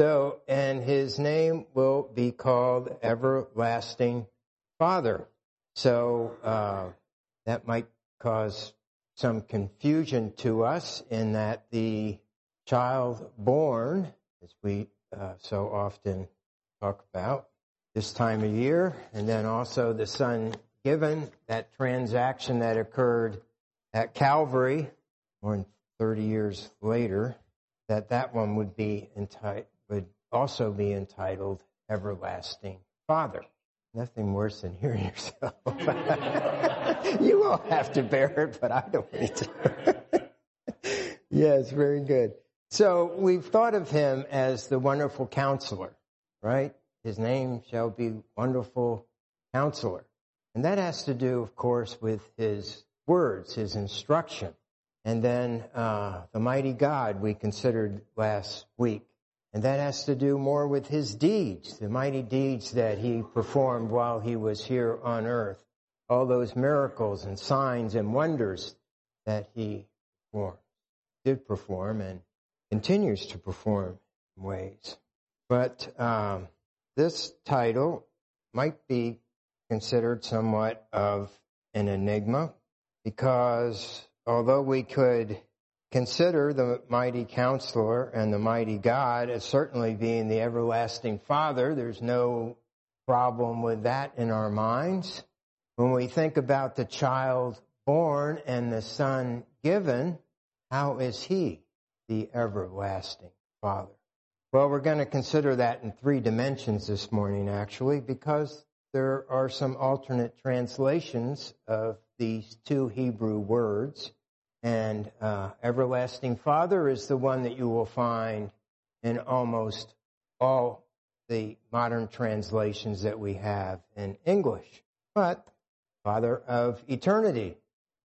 So, and his name will be called Everlasting Father. So, uh, that might cause some confusion to us in that the child born, as we uh, so often talk about this time of year, and then also the son given, that transaction that occurred at Calvary, more than 30 years later, that that one would be entitled, would also be entitled Everlasting Father. Nothing worse than hearing yourself. you all have to bear it, but I don't need to. yes, very good. So we've thought of him as the wonderful counselor, right? His name shall be wonderful counselor. And that has to do, of course, with his words, his instruction. And then uh, the mighty God we considered last week. And that has to do more with his deeds, the mighty deeds that he performed while he was here on earth. All those miracles and signs and wonders that he performed, did perform and continues to perform in ways. But um, this title might be considered somewhat of an enigma because although we could consider the mighty counselor and the mighty God as certainly being the everlasting Father, there's no problem with that in our minds. When we think about the child born and the son given, how is he the everlasting Father? Well, we're going to consider that in three dimensions this morning, actually, because there are some alternate translations of these two Hebrew words. And uh, everlasting Father is the one that you will find in almost all the modern translations that we have in English. But Father of eternity,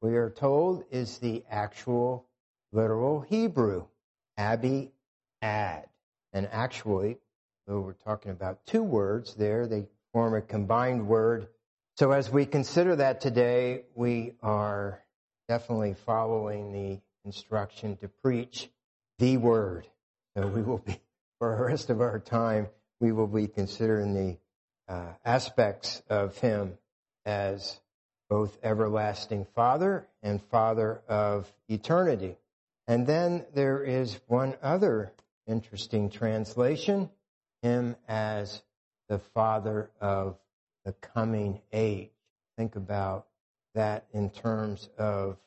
we are told, is the actual literal Hebrew, Abi Ad. And actually, though we're talking about two words there, they form a combined word. So as we consider that today, we are definitely following the instruction to preach the word. So we will be, for the rest of our time, we will be considering the uh, aspects of him as both everlasting father and father of eternity. And then there is one other interesting translation, him as the father of the coming age. Think about that in terms of,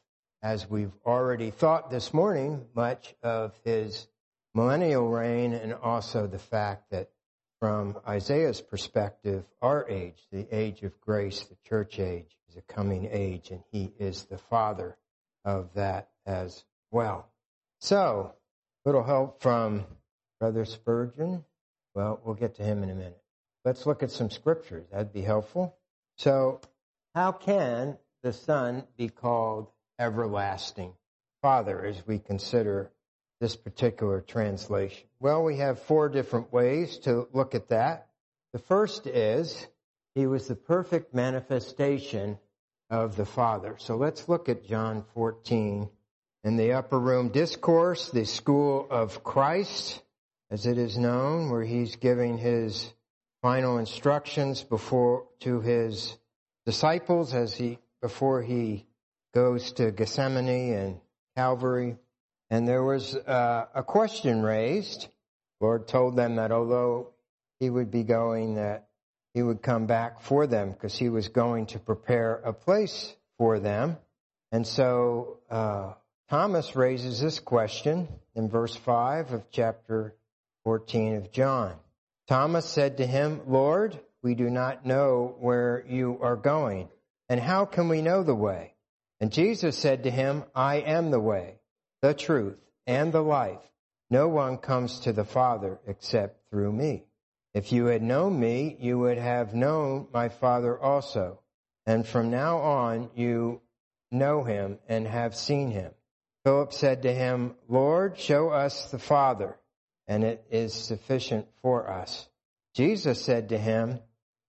as we've already thought this morning, much of his millennial reign and also the fact that from Isaiah's perspective, our age, the age of grace, the church age, is a coming age, and he is the father of that as well. So, little help from Brother Spurgeon. Well, we'll get to him in a minute. Let's look at some scriptures. That'd be helpful. So, how can the Son be called everlasting Father as we consider this particular translation? Well, we have four different ways to look at that. The first is he was the perfect manifestation of the Father. So let's look at John 14 in the upper room discourse, the school of Christ, as it is known, where he's giving his final instructions before to his disciples as he before he goes to Gethsemane and Calvary. And there was uh, a question raised. Lord told them that although he would be going, that he would come back for them because he was going to prepare a place for them. And so uh, Thomas raises this question in verse 5 of chapter 14 of John. Thomas said to him, Lord, we do not know where you are going, and how can we know the way? And Jesus said to him, I am the way, the truth, and the life. No one comes to the Father except through me. If you had known me, you would have known my Father also. And from now on, you know him and have seen him. Philip said to him, Lord, show us the Father and it is sufficient for us. Jesus said to him,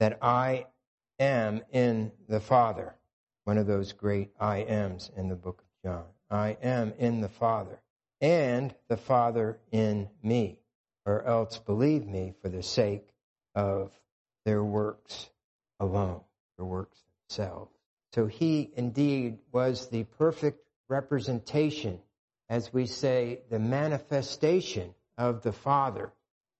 that I am in the Father. One of those great I ams in the book of John. I am in the Father and the Father in me, or else believe me for the sake of their works alone, their works themselves. So he indeed was the perfect representation, as we say, the manifestation of the Father,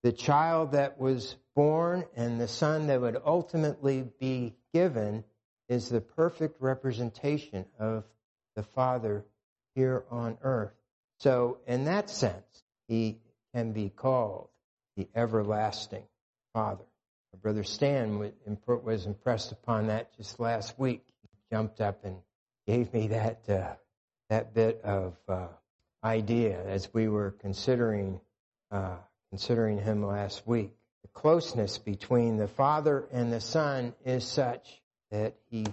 the child that was born and the son that would ultimately be given is the perfect representation of the Father here on earth. So, in that sense, he can be called the everlasting Father. My brother Stan was impressed upon that just last week. He jumped up and gave me that uh, that bit of uh, idea as we were considering uh, considering him last week. The closeness between the Father and the Son is such that he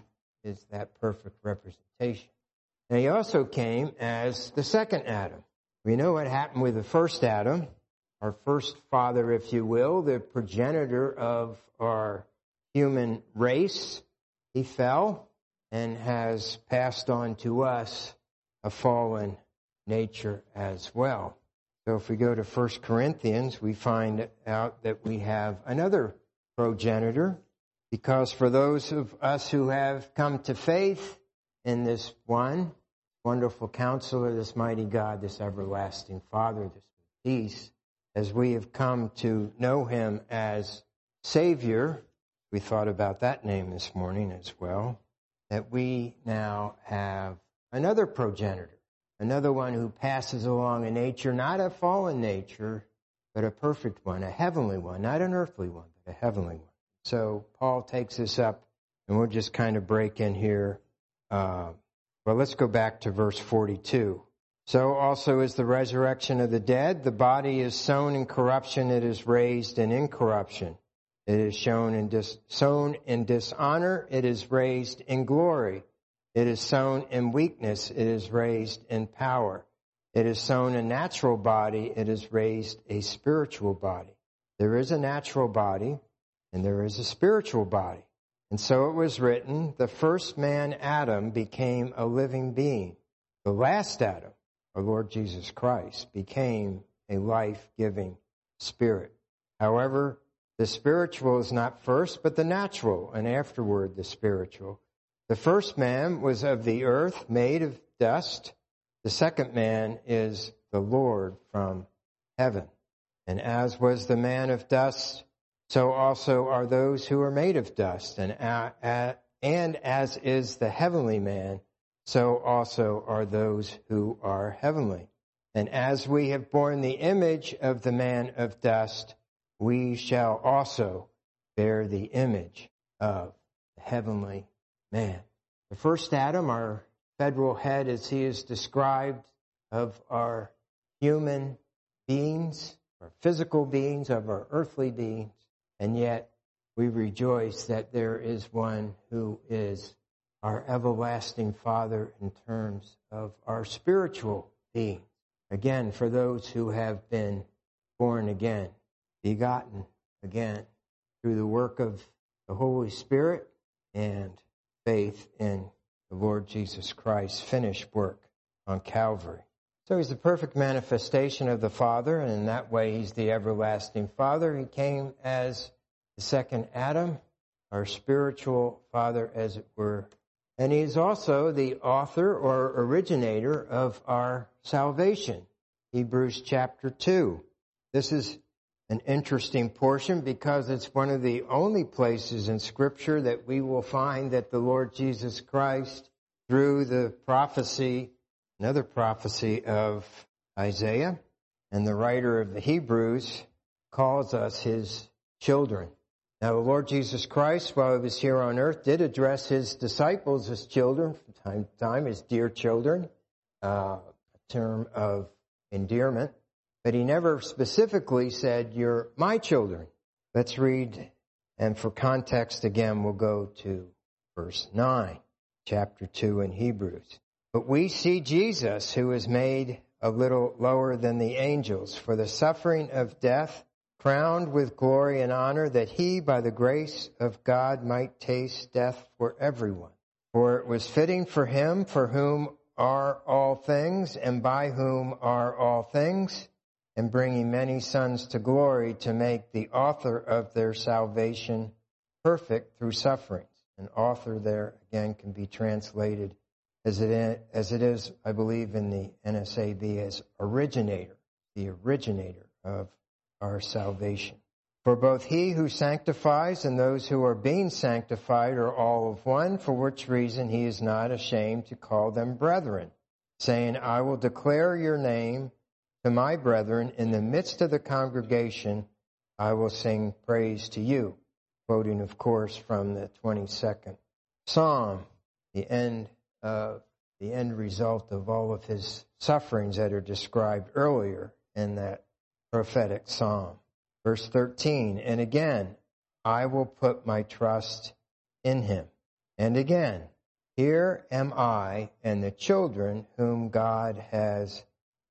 is that perfect representation. And he also came as the second Adam. We know what happened with the first Adam, our first father, if you will, the progenitor of our human race. He fell and has passed on to us a fallen nature as well. So if we go to 1 Corinthians, we find out that we have another progenitor, because for those of us who have come to faith in this one, wonderful counselor, this mighty God, this everlasting Father, this peace, as we have come to know him as Savior, we thought about that name this morning as well, that we now have another progenitor, another one who passes along a nature, not a fallen nature, but a perfect one, a heavenly one, not an earthly one, but a heavenly one. So Paul takes this up, and we'll just kind of break in here. Uh, well, let's go back to verse 42. So also is the resurrection of the dead. The body is sown in corruption, it is raised in incorruption. It is shown in dis- sown in dishonor, it is raised in glory. It is sown in weakness, it is raised in power. It is sown a natural body, it is raised a spiritual body. There is a natural body, and there is a spiritual body. And so it was written, the first man, Adam, became a living being. The last Adam, our Lord Jesus Christ, became a life-giving spirit. However, the spiritual is not first, but the natural, and afterward the spiritual. The first man was of the earth, made of dust. The second man is the Lord from heaven. And as was the man of dust, so also are those who are made of dust. And, and as is the heavenly man, so also are those who are heavenly. And as we have borne the image of the man of dust, we shall also bear the image of the heavenly man. The first Adam, our federal head as he is described of our human beings, our physical beings, of our earthly beings, and yet we rejoice that there is one who is our everlasting Father in terms of our spiritual being. Again, for those who have been born again, begotten again through the work of the Holy Spirit and faith in the Lord Jesus Christ's finished work on Calvary. So he's the perfect manifestation of the Father, and in that way he's the everlasting Father. He came as the second Adam, our spiritual father, as it were. And he is also the author or originator of our salvation. Hebrews chapter 2. This is an interesting portion because it's one of the only places in scripture that we will find that the Lord Jesus Christ, through the prophecy, another prophecy of Isaiah, and the writer of the Hebrews calls us his children. Now, the Lord Jesus Christ, while he was here on earth, did address his disciples as children from time to time, as dear children, uh, a term of endearment. But he never specifically said, You're my children. Let's read, and for context again, we'll go to verse 9, chapter 2 in Hebrews. But we see Jesus, who is made a little lower than the angels for the suffering of death, crowned with glory and honor, that he, by the grace of God, might taste death for everyone. For it was fitting for him, for whom are all things, and by whom are all things, and bringing many sons to glory, to make the author of their salvation perfect through sufferings. An author there again can be translated as it, as it is, I believe, in the NASB as originator, the originator of our salvation. For both he who sanctifies and those who are being sanctified are all of one, for which reason he is not ashamed to call them brethren, saying, I will declare your name to my brethren in the midst of the congregation, I will sing praise to you. Quoting, of course, from the 22nd Psalm, the end of the end result of all of his sufferings that are described earlier in that prophetic psalm. Verse 13, and again, I will put my trust in him. And again, here am I and the children whom God has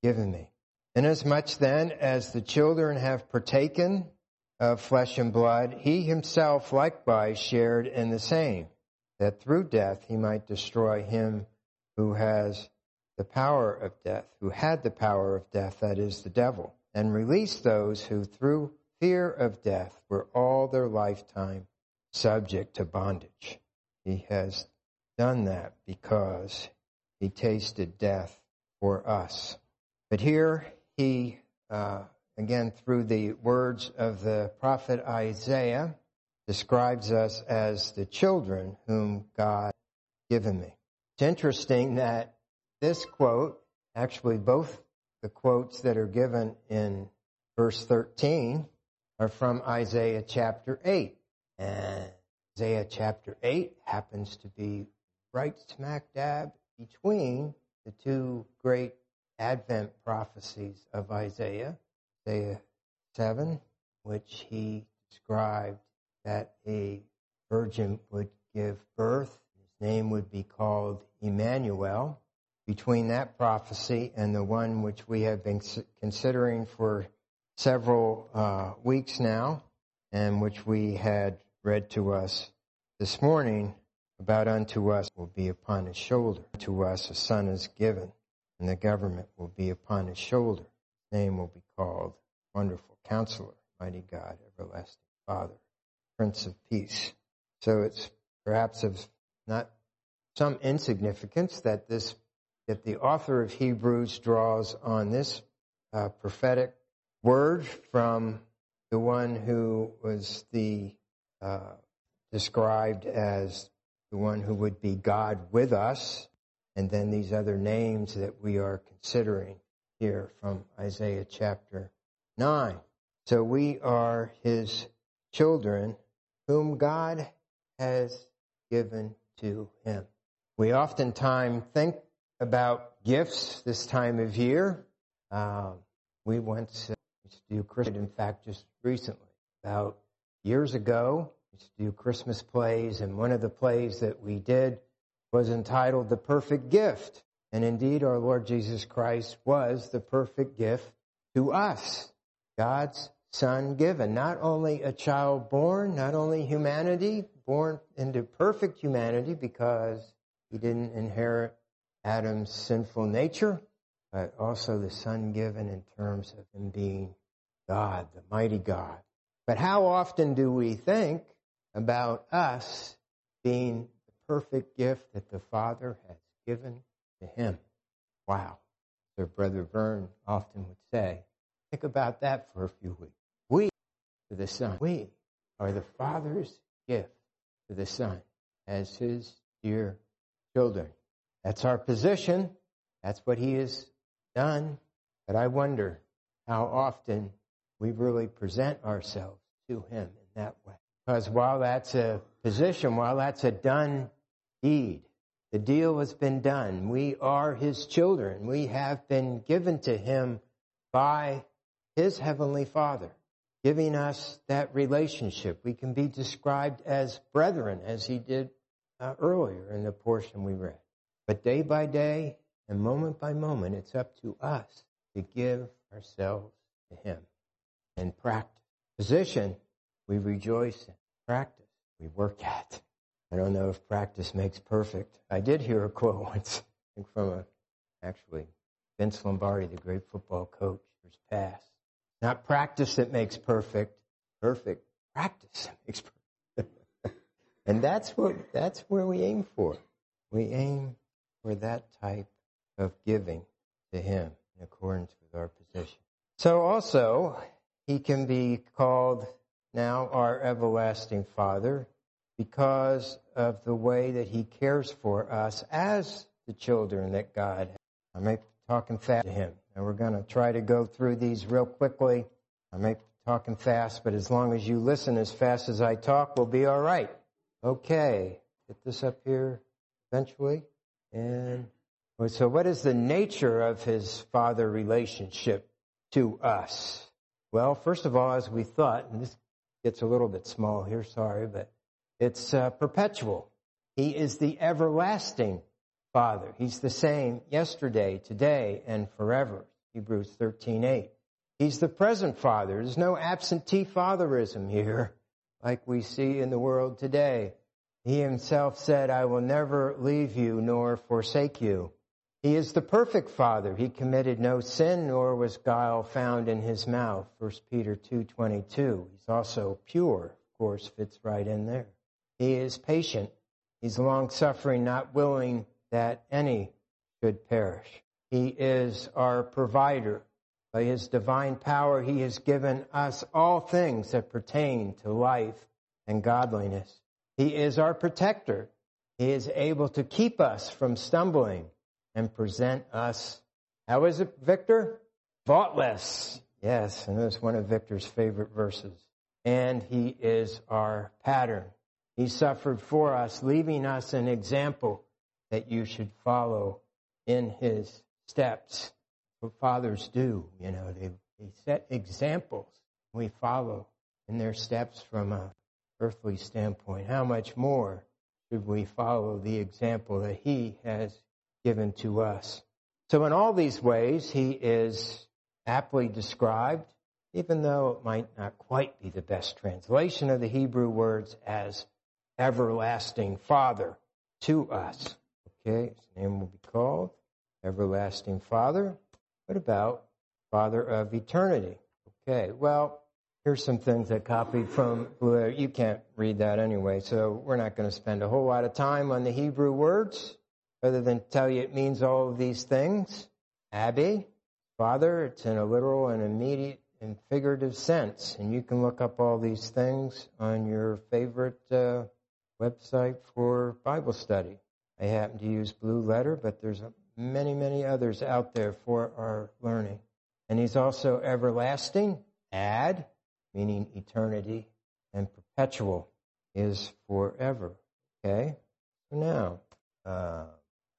given me. Inasmuch then as the children have partaken of flesh and blood, he himself likewise shared in the same, that through death he might destroy him who has the power of death, who had the power of death, that is the devil, and release those who through fear of death were all their lifetime subject to bondage. He has done that because he tasted death for us. But here he, uh, again, through the words of the prophet Isaiah, describes us as the children whom God given me. It's interesting that this quote, actually both the quotes that are given in verse 13 are from Isaiah chapter 8. And Isaiah chapter 8 happens to be right smack dab between the two great Advent prophecies of Isaiah, Isaiah 7, which he described that a virgin would give birth. His name would be called Emmanuel. Between that prophecy and the one which we have been considering for several uh, weeks now, and which we had read to us this morning about unto us will be upon his shoulder. To us a son is given, and the government will be upon his shoulder. His name will be called Wonderful Counselor, Mighty God, Everlasting Father, Prince of Peace. So it's perhaps of not some insignificance that this that the author of Hebrews draws on this uh, prophetic word from the one who was the uh, described as the one who would be God with us, and then these other names that we are considering here from Isaiah chapter 9. So we are his children whom God has given to him. We oftentimes think about gifts this time of year. Uh, we once uh, do Christmas. In fact, just recently, about years ago, used to do Christmas plays, and one of the plays that we did was entitled The Perfect Gift. And indeed, our Lord Jesus Christ was the perfect gift to us. God's Son given. Not only a child born, not only humanity, born into perfect humanity because he didn't inherit Adam's sinful nature, but also the Son given in terms of him being God, the mighty God. But how often do we think about us being perfect gift that the Father has given to him? Wow. So Brother Vern often would say, think about that for a few weeks. We, to the Son, we are the Father's gift to the Son as his dear children. That's our position. That's what he has done. But I wonder how often we really present ourselves to Him in that way. Because while that's a position, while that's a done deed, the deal has been done. We are His children. We have been given to Him by his heavenly Father, giving us that relationship. We can be described as brethren, as he did uh, earlier in the portion we read. But day by day and moment by moment, it's up to us to give ourselves to him in practice. Position, we rejoice in. Practice, we work at. I don't know if practice makes perfect. I did hear a quote once from a, actually, Vince Lombardi, the great football coach, years past. Not practice that makes perfect, perfect practice makes perfect. and that's what that's where we aim for. We aim for that type of giving to Him in accordance with our position. So also, He can be called now our everlasting Father because of the way that He cares for us as the children that God. I may be talking fast to Him. And we're going to try to go through these real quickly. I may be talking fast, but as long as you listen as fast as I talk, we'll be all right. Okay. Get this up here eventually. And so what is the nature of his father relationship to us? Well, first of all, as we thought, and this gets a little bit small here, sorry, but it's uh, perpetual. He is the everlasting Father. He's the same yesterday, today, and forever. Hebrews 13:8. He's the present Father. There's no absentee fatherism here like we see in the world today. He himself said, I will never leave you nor forsake you. He is the perfect Father. He committed no sin nor was guile found in his mouth. 1 Peter 2.22. He's also pure. Of course, fits right in there. He is patient. He's long suffering, not willing that any should perish. He is our provider. By his divine power, he has given us all things that pertain to life and godliness. He is our protector. He is able to keep us from stumbling and present us, how is it, Victor? Faultless. Yes, and that's one of Victor's favorite verses. And he is our pattern. He suffered for us, leaving us an example that you should follow in his steps. What fathers do, you know, they, they set examples. We follow in their steps from a earthly standpoint. How much more should we follow the example that he has given to us? So in all these ways, he is aptly described, even though it might not quite be the best translation of the Hebrew words as everlasting father to us. Okay, his name will be called Everlasting Father. What about Father of Eternity? Okay, well, here's some things I copied from. You can't read that anyway, so we're not going to spend a whole lot of time on the Hebrew words, other than tell you it means all of these things. Abi, Father, it's in a literal and immediate and figurative sense, and you can look up all these things on your favorite uh, website for Bible study. I happen to use Blue Letter, but there's many, many others out there for our learning. And he's also everlasting, ad, meaning eternity, and perpetual is forever. Okay? So now, uh,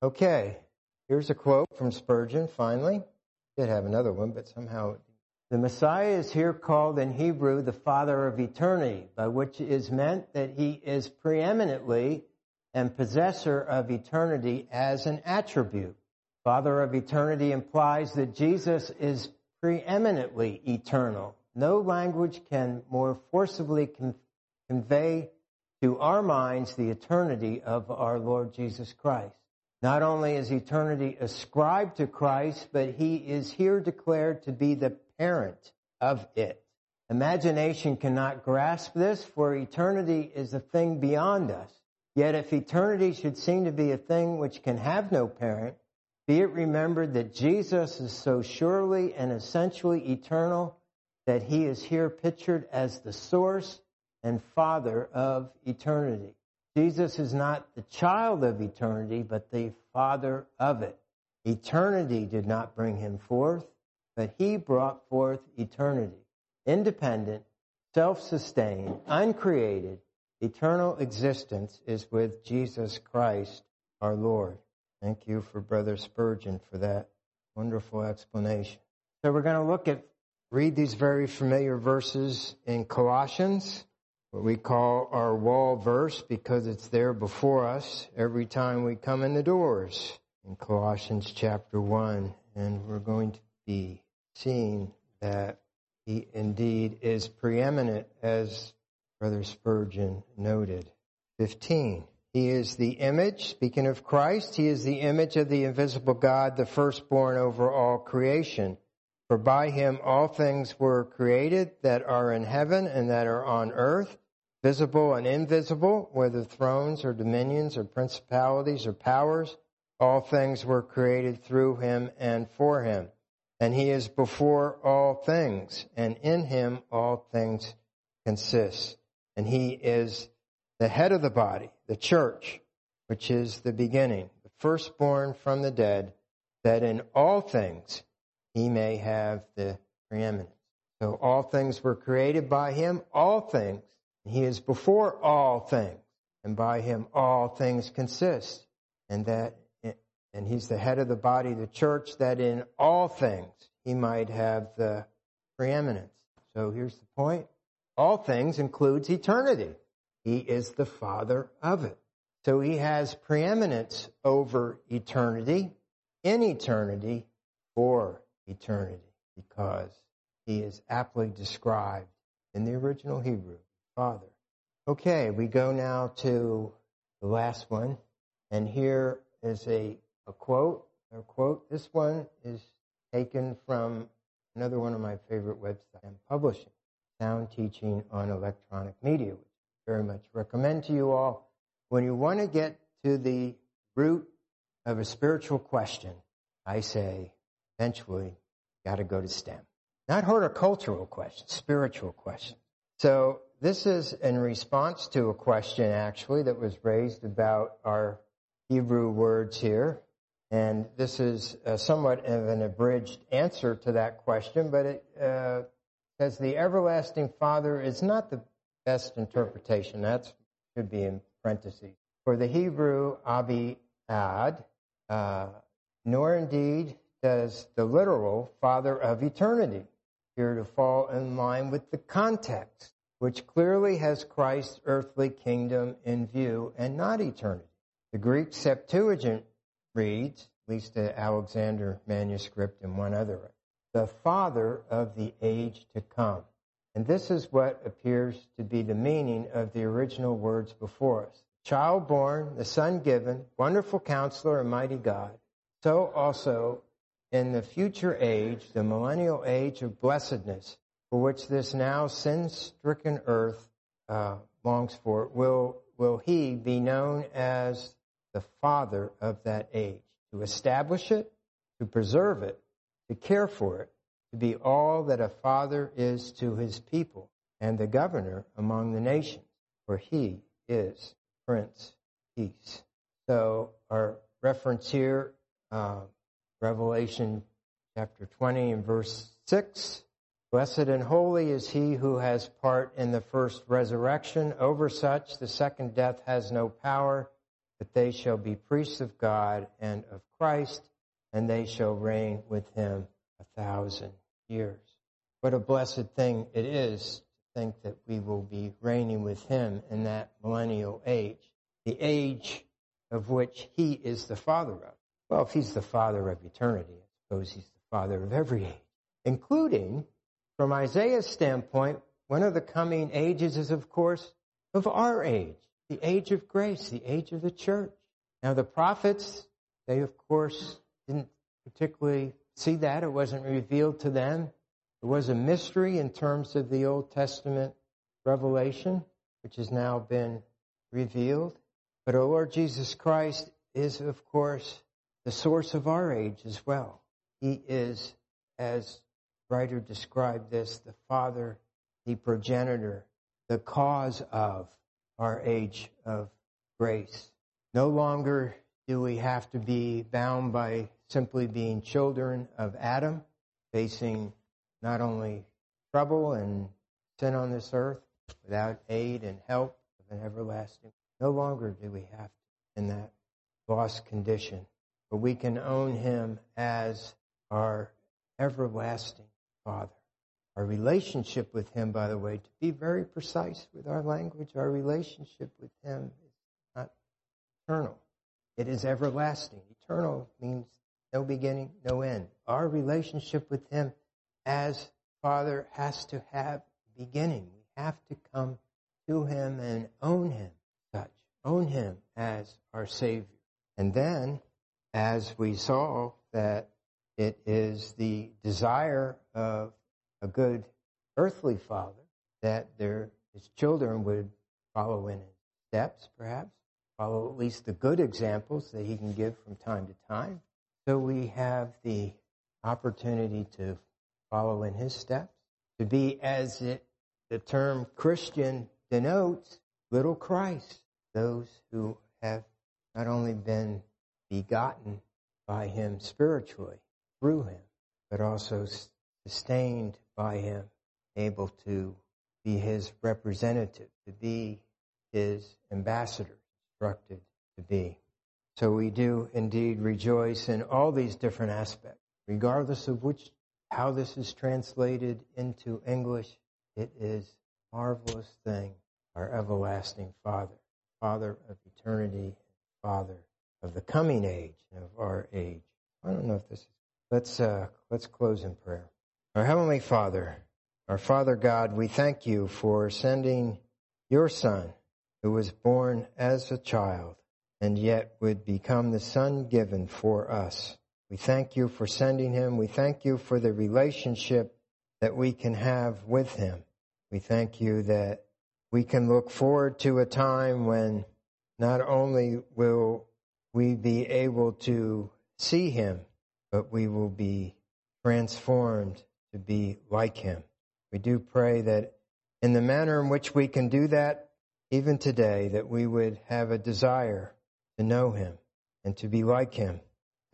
okay, here's a quote from Spurgeon, finally. Did have another one, but somehow the Messiah is here called in Hebrew the Father of eternity, by which is meant that he is preeminently and possessor of eternity as an attribute. Father of eternity implies that Jesus is preeminently eternal. No language can more forcibly con- convey to our minds the eternity of our Lord Jesus Christ. Not only is eternity ascribed to Christ, but he is here declared to be the parent of it. Imagination cannot grasp this, for eternity is a thing beyond us. Yet if eternity should seem to be a thing which can have no parent, be it remembered that Jesus is so surely and essentially eternal that he is here pictured as the source and father of eternity. Jesus is not the child of eternity, but the father of it. Eternity did not bring him forth, but he brought forth eternity. Independent, self-sustained, uncreated, Eternal existence is with Jesus Christ our Lord. Thank you for Brother Spurgeon for that wonderful explanation. So we're going to look at read these very familiar verses in Colossians, what we call our wall verse because it's there before us every time we come in the doors in Colossians chapter 1. And we're going to be seeing that he indeed is preeminent as Brother Spurgeon noted. 15. He is the image, speaking of Christ, he is the image of the invisible God, the firstborn over all creation. For by him all things were created that are in heaven and that are on earth, visible and invisible, whether thrones or dominions or principalities or powers. All things were created through him and for him. And he is before all things, and in him all things consist. And he is the head of the body, the church, which is the beginning, the firstborn from the dead, that in all things he may have the preeminence. So all things were created by him, all things. He is before all things, and by him all things consist. And that, and he's the head of the body, the church, that in all things he might have the preeminence. So here's the point. All things includes eternity. He is the father of it. So he has preeminence over eternity, in eternity, for eternity, because he is aptly described in the original Hebrew, Father. Okay, we go now to the last one, and here is a, a quote. A quote. This one is taken from another one of my favorite websites STEM publishing, Sound Teaching on Electronic Media, which I very much recommend to you all. When you want to get to the root of a spiritual question, I say, eventually, got to go to STEM. Not horticultural questions, spiritual questions. So this is in response to a question actually that was raised about our Hebrew words here. And this is somewhat of an abridged answer to that question, but it uh, says the everlasting Father is not the best interpretation. That should be in parentheses. For the Hebrew, abi ad, uh, nor indeed does the literal Father of eternity appear to fall in line with the context, which clearly has Christ's earthly kingdom in view and not eternity. The Greek Septuagint reads, at least the Alexandrian manuscript and one other, the Father of the age to come. And this is what appears to be the meaning of the original words before us. Child born, the Son given, wonderful counselor and mighty God. So also in the future age, the millennial age of blessedness, for which this now sin-stricken earth uh, longs for, will, will he be known as the Father of that age, to establish it, to preserve it, to care for it, to be all that a father is to his people and the governor among the nations, for he is Prince Peace. So our reference here, uh, Revelation chapter 20 and verse 6. Blessed and holy is he who has part in the first resurrection. Over such the second death has no power, but they shall be priests of God and of Christ, and they shall reign with him a thousand years. What a blessed thing it is to think that we will be reigning with him in that millennial age, the age of which he is the father of. Well, if he's the father of eternity, I suppose he's the father of every age, including, from Isaiah's standpoint, one of the coming ages is, of course, of our age, the age of grace, the age of the church. Now, the prophets, they, of course, didn't particularly see that. It wasn't revealed to them. It was a mystery in terms of the Old Testament revelation, which has now been revealed. But our Lord Jesus Christ is, of course, the source of our age as well. He is, as writer described this, the father, the progenitor, the cause of our age of grace. No longer do we have to be bound by simply being children of Adam, facing not only trouble and sin on this earth without aid and help of an everlasting. No longer do we have to in that lost condition, but we can own him as our everlasting Father. Our relationship with Him, by the way, to be very precise with our language, our relationship with Him is not eternal. It is everlasting. Eternal means no beginning, no end. Our relationship with Him as Father has to have beginning. We have to come to Him and own Him such, own Him as our Savior. And then, as we saw, that it is the desire of a good earthly father that their his children would follow in his steps, perhaps, follow at least the good examples that he can give from time to time. So we have the opportunity to follow in his steps, to be as it, the term Christian denotes, little Christ, those who have not only been begotten by him spiritually through him, but also sustained by him, able to be his representative, to be his ambassador, instructed to be. So we do indeed rejoice in all these different aspects, regardless of which, how this is translated into English. It is a marvelous thing, our everlasting Father, Father of eternity, Father of the coming age of our age. I don't know if this is. Let's uh, let's close in prayer. Our heavenly Father, our Father God, we thank you for sending your Son, who was born as a child and yet would become the Son given for us. We thank you for sending him. We thank you for the relationship that we can have with him. We thank you that we can look forward to a time when not only will we be able to see him, but we will be transformed to be like him. We do pray that in the manner in which we can do that, even today, that we would have a desire to know him and to be like him,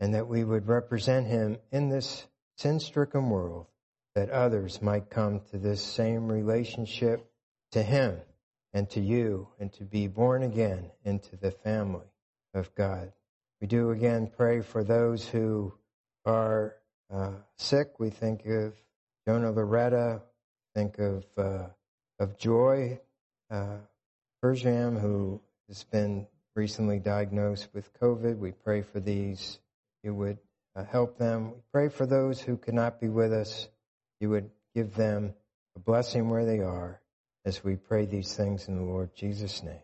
and that we would represent him in this sin stricken world, that others might come to this same relationship to him and to you, and to be born again into the family of God. We do again pray for those who are uh, sick. We think of Jonah Loretta, think of uh, of Joy uh, Perjam, who has been recently diagnosed with COVID. We pray for these. You would uh, help them. We pray for those who cannot be with us. You would give them a blessing where they are as we pray these things in the Lord Jesus' name.